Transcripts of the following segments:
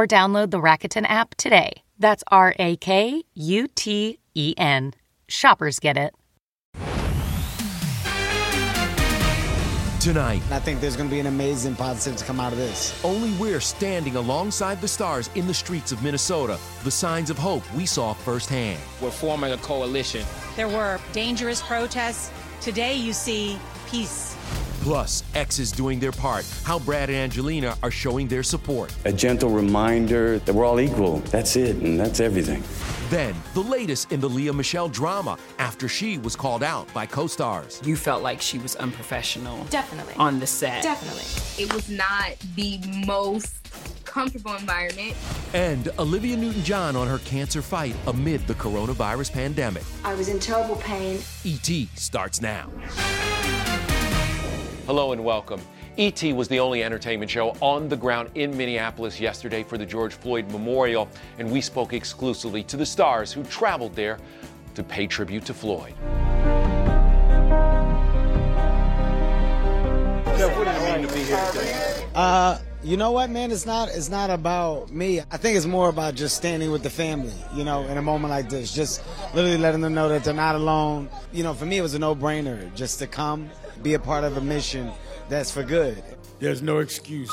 or download the Rakuten app today. That's R A K U T E N. Shoppers get it. Tonight, I think there's going to be an amazing positive to come out of this. only we're standing alongside the stars in the streets of Minnesota, the signs of hope we saw firsthand. We're forming a coalition. There were dangerous protests. Today you see peace. Plus, X is doing their part, how Brad and Angelina are showing their support. A gentle reminder that we're all equal. That's it, and that's everything. Then, the latest in the Lea Michele drama after she was called out by co stars. You felt like she was unprofessional Definitely. on the set. Definitely. It was not the most comfortable environment. And Olivia Newton John on her cancer fight amid the coronavirus pandemic. I was in terrible pain. ET starts now. Hello and welcome. E.T. was the only entertainment show on the ground in Minneapolis yesterday for the George Floyd Memorial, and we spoke exclusively to the stars who traveled there to pay tribute to Floyd. what does it mean to be here today? Uh, you know what, man? It's not. It's not about me. I think it's more about just standing with the family. You know, in a moment like this, just literally letting them know that they're not alone. You know, for me, it was a no-brainer just to come, be a part of a mission that's for good. There's no excuse.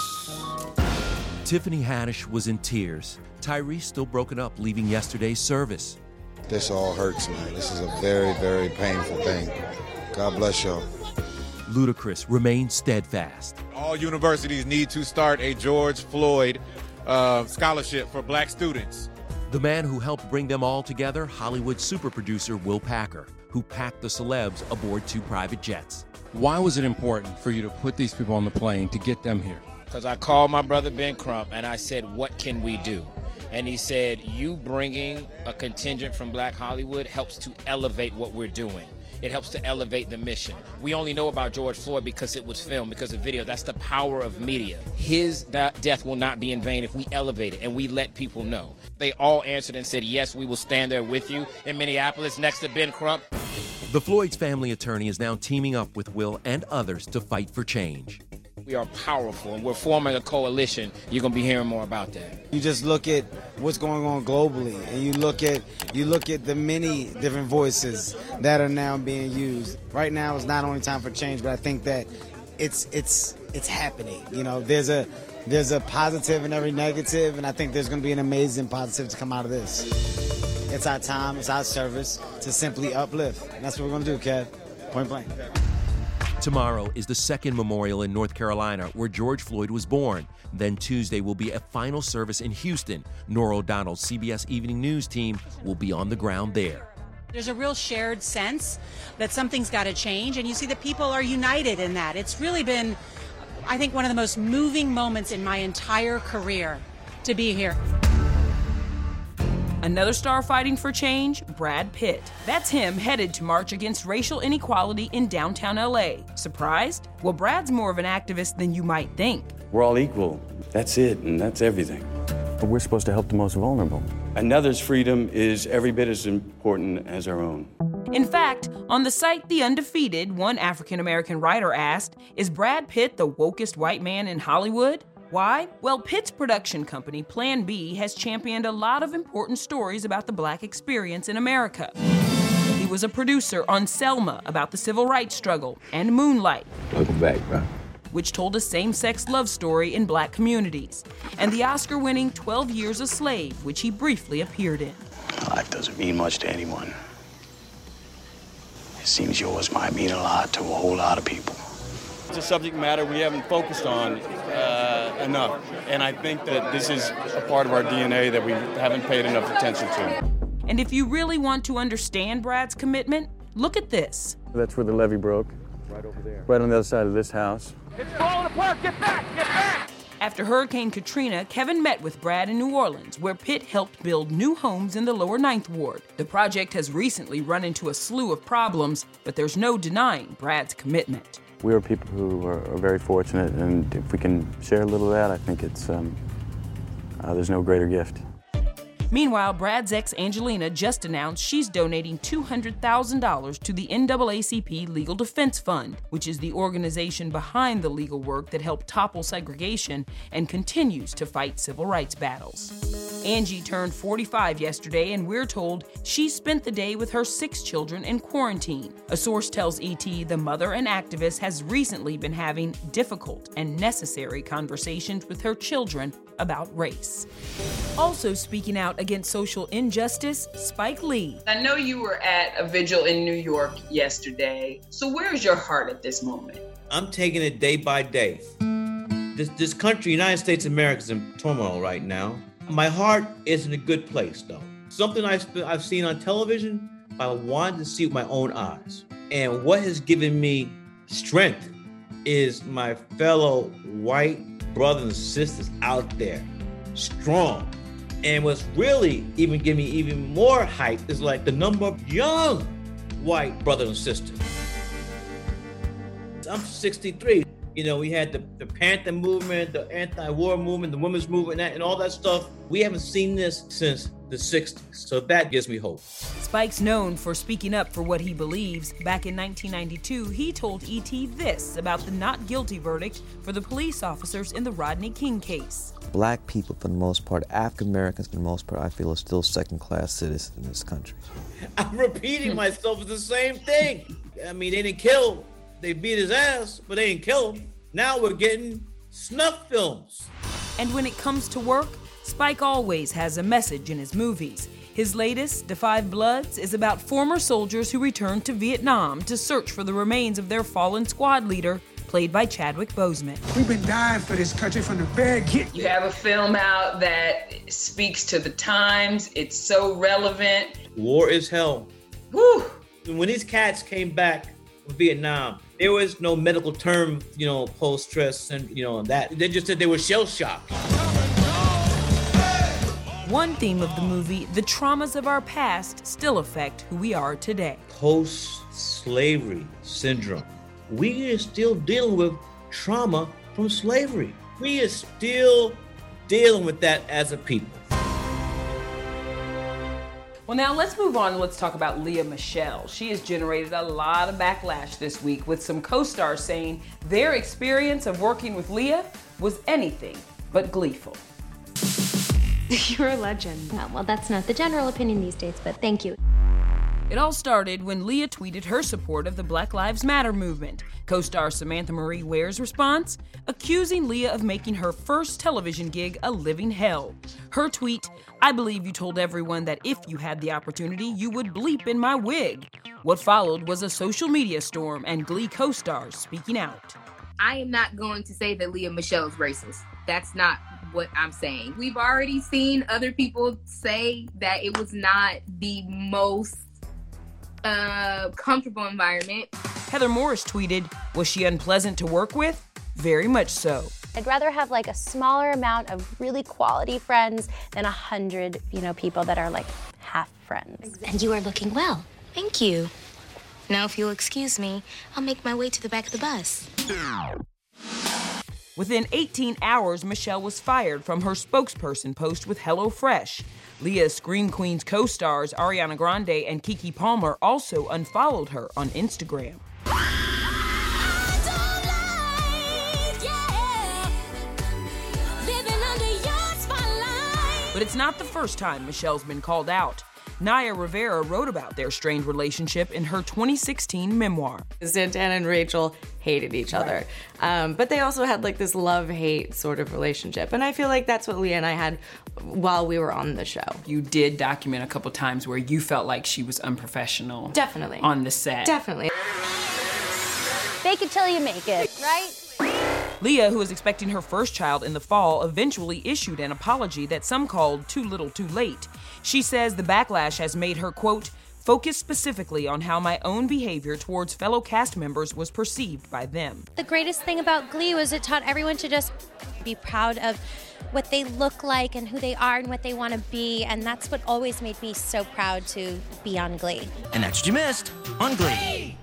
Tiffany Haddish was in tears. Tyrese still broken up, leaving yesterday's service. This all hurts, man. This is a very, very painful thing. God bless y'all. Ludacris remained steadfast. All universities need to start a George Floyd uh, scholarship for black students. The man who helped bring them all together, Hollywood super producer Will Packer, who packed the celebs aboard two private jets. Why was it important for you to put these people on the plane to get them here? Because I called my brother Ben Crump and I said, What can we do? And he said, You bringing a contingent from Black Hollywood helps to elevate what we're doing. It helps to elevate the mission. We only know about George Floyd because it was filmed, because of video. That's the power of media. His death will not be in vain if we elevate it and we let people know. They all answered and said, Yes, we will stand there with you in Minneapolis next to Ben Crump. The Floyd's family attorney is now teaming up with Will and others to fight for change. We are powerful and we're forming a coalition. You're going to be hearing more about that. You just look at what's going on globally, and you look at you look at the many different voices that are now being used. Right now is not only time for change, but I think that it's it's it's happening. You know, there's a there's a positive in every negative, and I think there's going to be an amazing positive to come out of this. It's our time, it's our service to simply uplift. And that's what we're going to do, Kev. Point blank. Tomorrow is the second memorial in North Carolina where George Floyd was born. Then Tuesday will be a final service in Houston. Norah O'Donnell's CBS Evening News team will be on the ground there. There's a real shared sense that something's got to change, and you see that people are united in that. It's really been, I think, one of the most moving moments in my entire career to be here. Another star fighting for change, Brad Pitt. That's him headed to march against racial inequality in downtown LA. Surprised? Well, Brad's more of an activist than you might think. We're all equal. That's it, and that's everything. But we're supposed to help the most vulnerable. Another's freedom is every bit as important as our own. In fact, on the site The Undefeated, one African American writer asked Is Brad Pitt the wokest white man in Hollywood? Why? Well, Pitt's production company, Plan B, has championed a lot of important stories about the black experience in America. He was a producer on Selma about the civil rights struggle and Moonlight. Welcome back, bro. Which told a same sex love story in black communities, and the Oscar winning 12 Years a Slave, which he briefly appeared in. Life doesn't mean much to anyone. It seems yours might mean a lot to a whole lot of people. It's a subject matter we haven't focused on enough, and I think that this is a part of our DNA that we haven't paid enough attention to. And if you really want to understand Brad's commitment, look at this. That's where the levee broke. Right over there. Right on the other side of this house. It's falling apart. Get back. Get back. After Hurricane Katrina, Kevin met with Brad in New Orleans, where Pitt helped build new homes in the lower Ninth Ward. The project has recently run into a slew of problems, but there's no denying Brad's commitment. We are people who are, are very fortunate, and if we can share a little of that, I think it's um, uh, there's no greater gift. Meanwhile, Brad's ex Angelina just announced she's donating $200,000 to the NAACP Legal Defense Fund, which is the organization behind the legal work that helped topple segregation and continues to fight civil rights battles. Angie turned 45 yesterday, and we're told she spent the day with her six children in quarantine. A source tells ET the mother and activist has recently been having difficult and necessary conversations with her children about race. Also speaking out against social injustice, Spike Lee. I know you were at a vigil in New York yesterday. So where's your heart at this moment? I'm taking it day by day. This this country, United States of America, is in turmoil right now. My heart is in a good place, though. Something I've, I've seen on television, I wanted to see with my own eyes. And what has given me strength is my fellow white brothers and sisters out there, strong. And what's really even giving me even more hype is like the number of young white brothers and sisters. I'm 63. You know, we had the, the Panther movement, the anti-war movement, the women's movement, and all that stuff. We haven't seen this since the 60s. So that gives me hope. Spike's known for speaking up for what he believes. Back in 1992, he told ET this about the not guilty verdict for the police officers in the Rodney King case. Black people, for the most part, African Americans, for the most part, I feel are still second class citizens in this country. I'm repeating myself. It's the same thing. I mean, they didn't kill, they beat his ass, but they didn't kill him. Now we're getting snuff films. And when it comes to work, Spike always has a message in his movies. His latest, The 5 Bloods, is about former soldiers who returned to Vietnam to search for the remains of their fallen squad leader, played by Chadwick Boseman. We've been dying for this country from the very get. You have a film out that speaks to the times. It's so relevant. War is hell. Woo! When these cats came back from Vietnam, there was no medical term, you know, post stress and you know that. They just said they were shell shocked. One theme of the movie, the traumas of our past still affect who we are today. Post slavery syndrome. We are still dealing with trauma from slavery. We are still dealing with that as a people. Well, now let's move on. and Let's talk about Lea Michele. She has generated a lot of backlash this week with some co stars saying their experience of working with Lea was anything but gleeful. You're a legend. Oh, well, that's not the general opinion these days, but thank you. It all started when Lea tweeted her support of the Black Lives Matter movement. Co star Samantha Marie Ware's response? Accusing Lea of making her first television gig a living hell. Her tweet I believe you told everyone that if you had the opportunity, you would bleep in my wig. What followed was a social media storm and Glee co stars speaking out. I am not going to say that Lea Michele is racist. That's not what I'm saying. We've already seen other people say that it was not the most uh, comfortable environment. Heather Morris tweeted, Was she unpleasant to work with? Very much so. I'd rather have like a smaller amount of really quality friends than a hundred, you know, people that are like half friends. And you are looking well. Thank you. Now, if you'll excuse me, I'll make my way to the back of the bus. Within 18 hours, Michele was fired from her spokesperson post with HelloFresh. Lea's Scream Queens co stars Ariana Grande and Keke Palmer also unfollowed her on Instagram. But it's not the first time Michele's been called out. Naya Rivera wrote about their strained relationship in her 2016 memoir. Santana and Rachel hated each other. Um, but they also had like this love hate sort of relationship. And I feel like that's what Lea and I had while we were on the show. You did document a couple times where you felt like she was unprofessional. Definitely. On the set. Definitely. Fake it till you make it, right? Lea, who is expecting her first child in the fall, eventually issued an apology that some called too little too late. She says the backlash has made her, quote, focus specifically on how my own behavior towards fellow cast members was perceived by them. The greatest thing about Glee was it taught everyone to just be proud of what they look like and who they are and what they want to be. And that's what always made me so proud to be on Glee. And that's what you missed on Glee.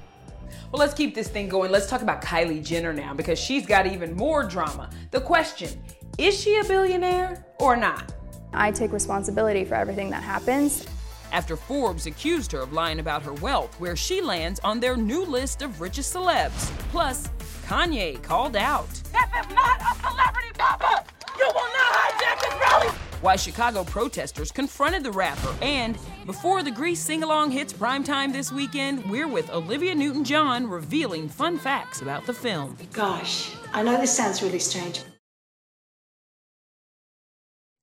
Well, let's keep this thing going. Let's talk about Kylie Jenner now because she's got even more drama. The question is she a billionaire or not? I take responsibility for everything that happens. After Forbes accused her of lying about her wealth, where she lands on their new list of richest celebs. Plus, Kanye called out. This is not a celebrity papa! You will not hijack this rally! Why Chicago protesters confronted the rapper. And before the Grease sing along hits primetime this weekend, we're with Olivia Newton John revealing fun facts about the film. Gosh, I know this sounds really strange.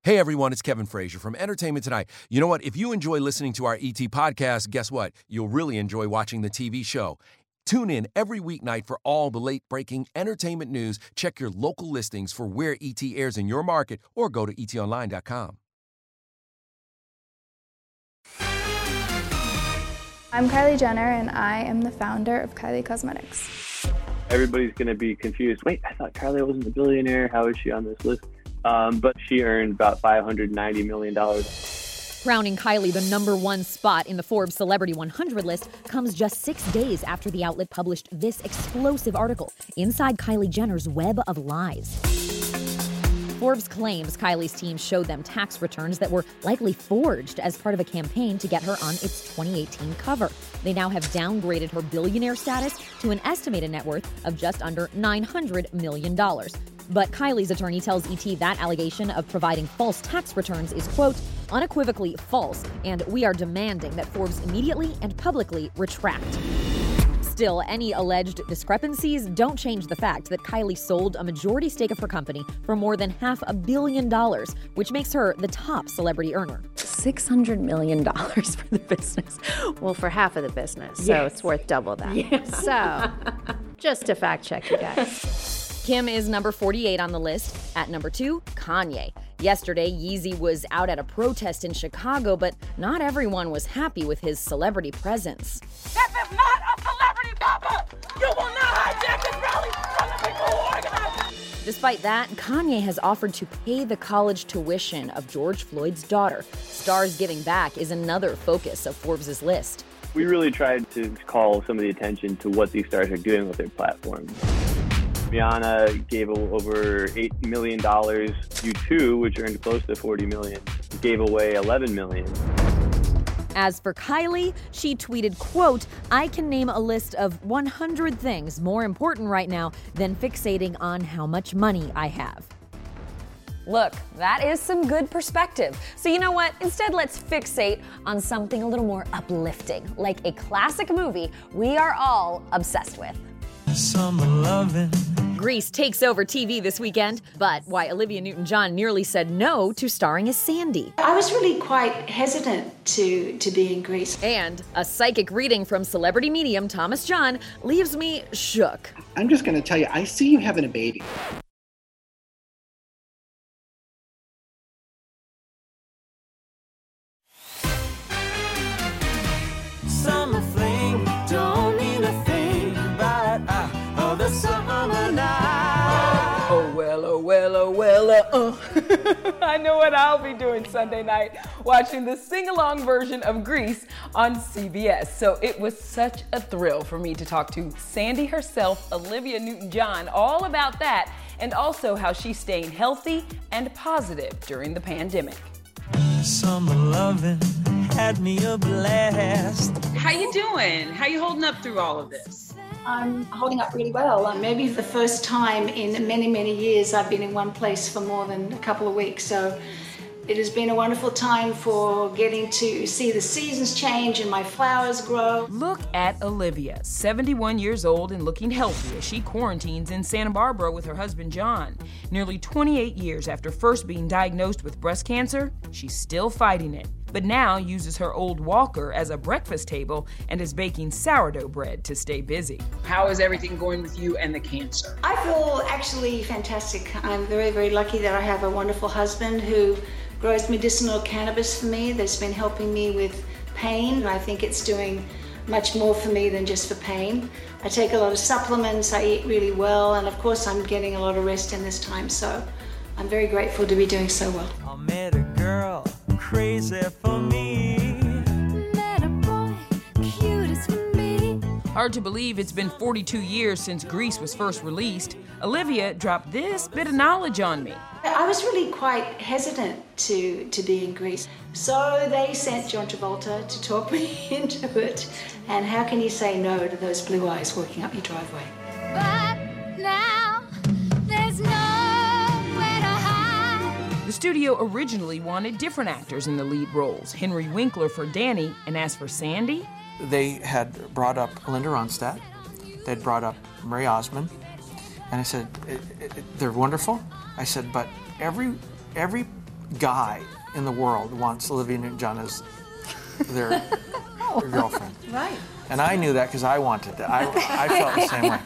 Hey everyone, it's Kevin Frazier from Entertainment Tonight. You know what? If you enjoy listening to our ET podcast, guess what? You'll really enjoy watching the TV show. Tune in every weeknight for all the late breaking entertainment news. Check your local listings for where ET airs in your market or go to etonline.com. I'm Kylie Jenner, and I am the founder of Kylie Cosmetics. Everybody's going to be confused. Wait, I thought Kylie wasn't a billionaire. How is she on this list? Um, but she earned about $590 million. Crowning Kylie the number one spot in the Forbes Celebrity 100 list comes just six days after the outlet published this explosive article Inside Kylie Jenner's Web of Lies. Forbes claims Kylie's team showed them tax returns that were likely forged as part of a campaign to get her on its 2018 cover. They now have downgraded her billionaire status to an estimated net worth of just under $900 million. But Kylie's attorney tells ET that allegation of providing false tax returns is, quote, unequivocally false, and we are demanding that Forbes immediately and publicly retract. Still, any alleged discrepancies don't change the fact that Kylie sold a majority stake of her company for more than half a billion dollars, which makes her the top celebrity earner. $600 million for the business. Well, for half of the business. So Yes. it's worth double that. Yeah. So, just to fact check you guys. Kim is number 48 on the list. At number two, Kanye. Yesterday, Yeezy was out at a protest in Chicago, but not everyone was happy with his celebrity presence. This is not a celebrity papa! You will not hijack this rally from the people who organize it! Despite that, Kanye has offered to pay the college tuition of George Floyd's daughter. Stars Giving Back is another focus of Forbes' list. We really tried to call some of the attention to what these stars are doing with their platforms. Rihanna gave over $8 million. U2, which earned close to 40 million, gave away $11 million. As for Kylie, she tweeted, quote, I can name a list of 100 things more important right now than fixating on how much money I have. Look, that is some good perspective. So, you know what? Instead, let's fixate on something a little more uplifting, like a classic movie we are all obsessed with. Summer loving. Grease takes over TV this weekend, but why Olivia Newton John nearly said no to starring as Sandy. I was really quite hesitant to, to be in Grease. And a psychic reading from celebrity medium Thomas John leaves me shook. I'm just going to tell you, I see you having a baby. Uh. I know what I'll be doing Sunday night, watching the sing along version of Grease on CBS. So it was such a thrill for me to talk to Sandy herself, Olivia Newton John, all about that, and also how she's staying healthy and positive during the pandemic. Summer loving had me a blast. How you doing? How you holding up through all of this? I'm holding up really well. Uh, maybe the first time in many, many years I've been in one place for more than a couple of weeks. So it has been a wonderful time for getting to see the seasons change and my flowers grow. Look at Olivia, 71 years old and looking healthy as she quarantines in Santa Barbara with her husband John. Nearly 28 years after first being diagnosed with breast cancer, she's still fighting it but now uses her old walker as a breakfast table and is baking sourdough bread to stay busy. How is everything going with you and the cancer? I feel actually fantastic. I'm very, very lucky that I have a wonderful husband who grows medicinal cannabis for me that's been helping me with pain. I think it's doing much more for me than just for pain. I take a lot of supplements, I eat really well, and of course, I'm getting a lot of rest in this time, so I'm very grateful to be doing so well. I met a girl crazy for me. Hard to believe it's been 42 years since Grease was first released. Olivia dropped this bit of knowledge on me. I was really quite hesitant to, to be in Grease. So they sent John Travolta to talk me into it. And how can you say no to those blue eyes walking up your driveway? The studio originally wanted different actors in the lead roles Henry Winkler for Danny, and as for Sandy, they had brought up Linda Ronstadt, they'd brought up Marie Osmond, and I said, "It- it- it- they're wonderful. I said, but every every guy in the world wants Olivia Newton-John as their, their girlfriend. Right. And I knew that because I wanted that. I, I felt the same way.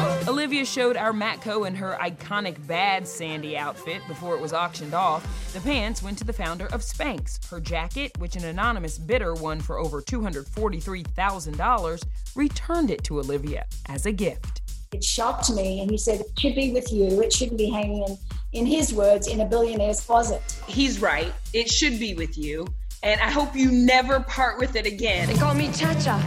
Olivia showed our Matco in her iconic bad Sandy outfit before it was auctioned off. The pants went to the founder of Spanx. Her jacket, which an anonymous bidder won for over $243,000, returned it to Olivia as a gift. It shocked me, and he said, It should be with you. It shouldn't be hanging in, in his words, in a billionaire's closet. He's right. It should be with you. And I hope you never part with it again. They call me Cha Cha,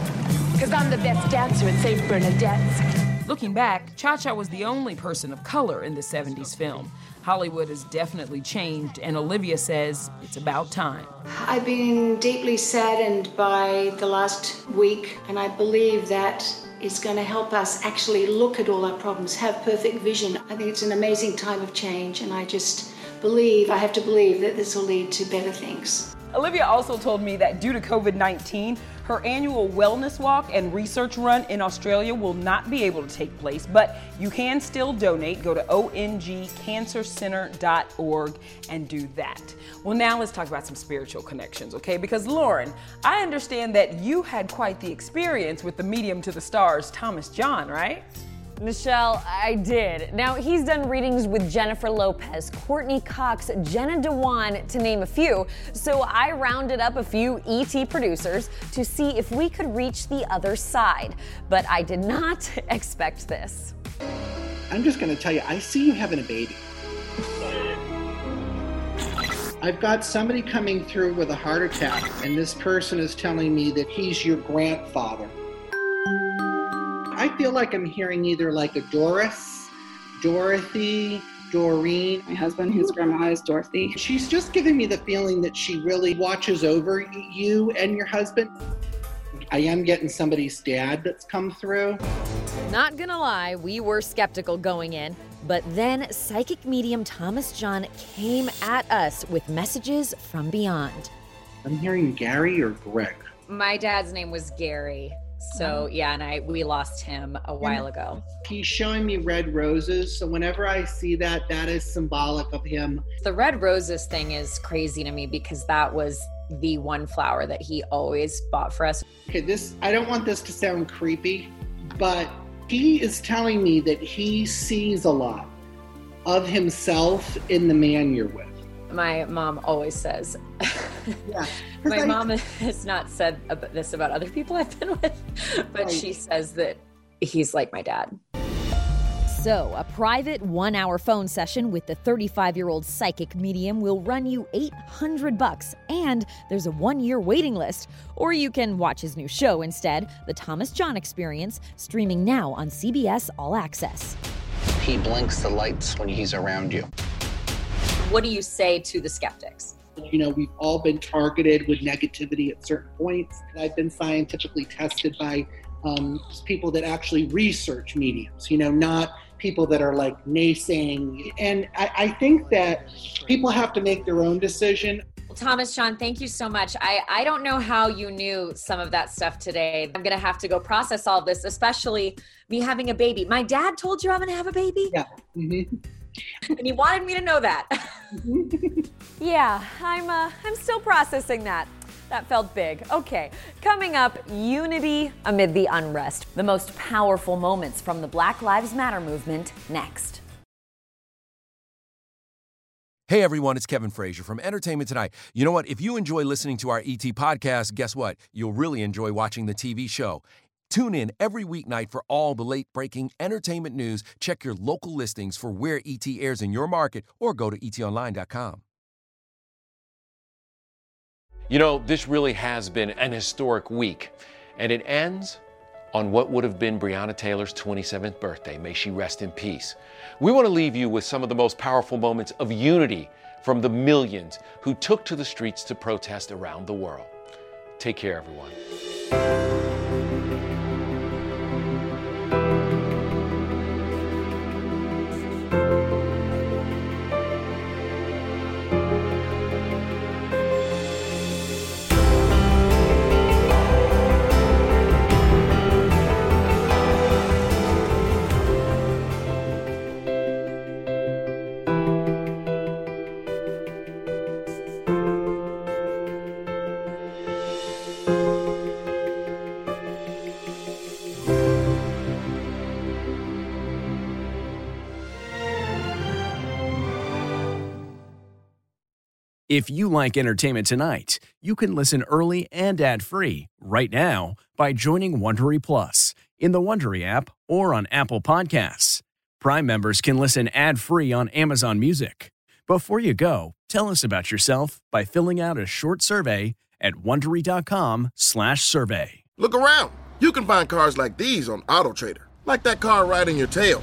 because I'm the best dancer at St. Bernadette's. Looking back, Cha Cha was the only person of color in the 70s film. Hollywood has definitely changed, and Olivia says it's about time. I've been deeply saddened by the last week, and I believe that is going to help us actually look at all our problems, have perfect vision. I think it's an amazing time of change, and I just believe, I have to believe that this will lead to better things. Olivia also told me that due to COVID 19, her annual wellness walk and research run in Australia will not be able to take place, but you can still donate. Go to ongcancercenter.org and do that. Well, now let's talk about some spiritual connections, okay? Because Lauren, I understand that you had quite the experience with the medium to the stars, Thomas John, right? Nischelle, I did. Now, he's done readings with Jennifer Lopez, Courteney Cox, Jenna Dewan, to name a few. So I rounded up a few ET producers to see if we could reach the other side. But I did not expect this. I'm just going to tell you, I see you having a baby. I've got somebody coming through with a heart attack, and this person is telling me that he's your grandfather. I feel like I'm hearing either like a Doris, Dorothy, Doreen. My husband, whose grandma is Dorothy. She's just giving me the feeling that she really watches over you and your husband. I am getting somebody's dad that's come through. Not gonna lie, we were skeptical going in, but then psychic medium Thomas John came at us with messages from beyond. I'm hearing Gary or Greg. My dad's name was Gary. So oh. yeah, and I we lost him a while ago. He's showing me red roses, so whenever I see that, that is symbolic of him. The red roses thing is crazy to me because that was the one flower that he always bought for us. Okay, this I don't want this to sound creepy, but he is telling me that he sees a lot of himself in the man you're with. My mom always says. Yeah. My I- mom has not said this about other people I've been with, but she says that he's like my dad. So, a private one hour phone session with the 35 year old psychic medium will run you 800 bucks, and there's a one year waiting list. Or you can watch his new show instead, The Thomas John Experience, streaming now on CBS All Access. He blinks the lights when he's around you. What do you say to the skeptics? You know, we've all been targeted with negativity at certain points. I've been scientifically tested by um, people that actually research mediums, you know, not people that are like naysaying. And I, I think that people have to make their own decision. Thomas John, thank you so much. I, I don't know how you knew some of that stuff today. I'm going to have to go process all this, especially me having a baby. My dad told you I'm going to have a baby? Yeah. Mm-hmm. And he wanted me to know that. yeah, I'm uh, I'm still processing that. That felt big. Okay, coming up, unity amid the unrest. The most powerful moments from the Black Lives Matter movement next. Hey everyone, it's Kevin Frazier from Entertainment Tonight. You know what? If you enjoy listening to our ET podcast, guess what? You'll really enjoy watching the TV show. Tune in every weeknight for all the late breaking entertainment news. Check your local listings for where ET airs in your market or go to etonline.com. You know, this really has been an historic week, and it ends on what would have been Breonna Taylor's 27th birthday. May she rest in peace. We want to leave you with some of the most powerful moments of unity from the millions who took to the streets to protest around the world. Take care, everyone. If you like entertainment tonight, you can listen early and ad-free right now by joining Wondery Plus in the Wondery app or on Apple Podcasts. Prime members can listen ad-free on Amazon Music. Before you go, tell us about yourself by filling out a short survey at wondery.com/survey. Look around. You can find cars like these on AutoTrader. Like that car right in your tail.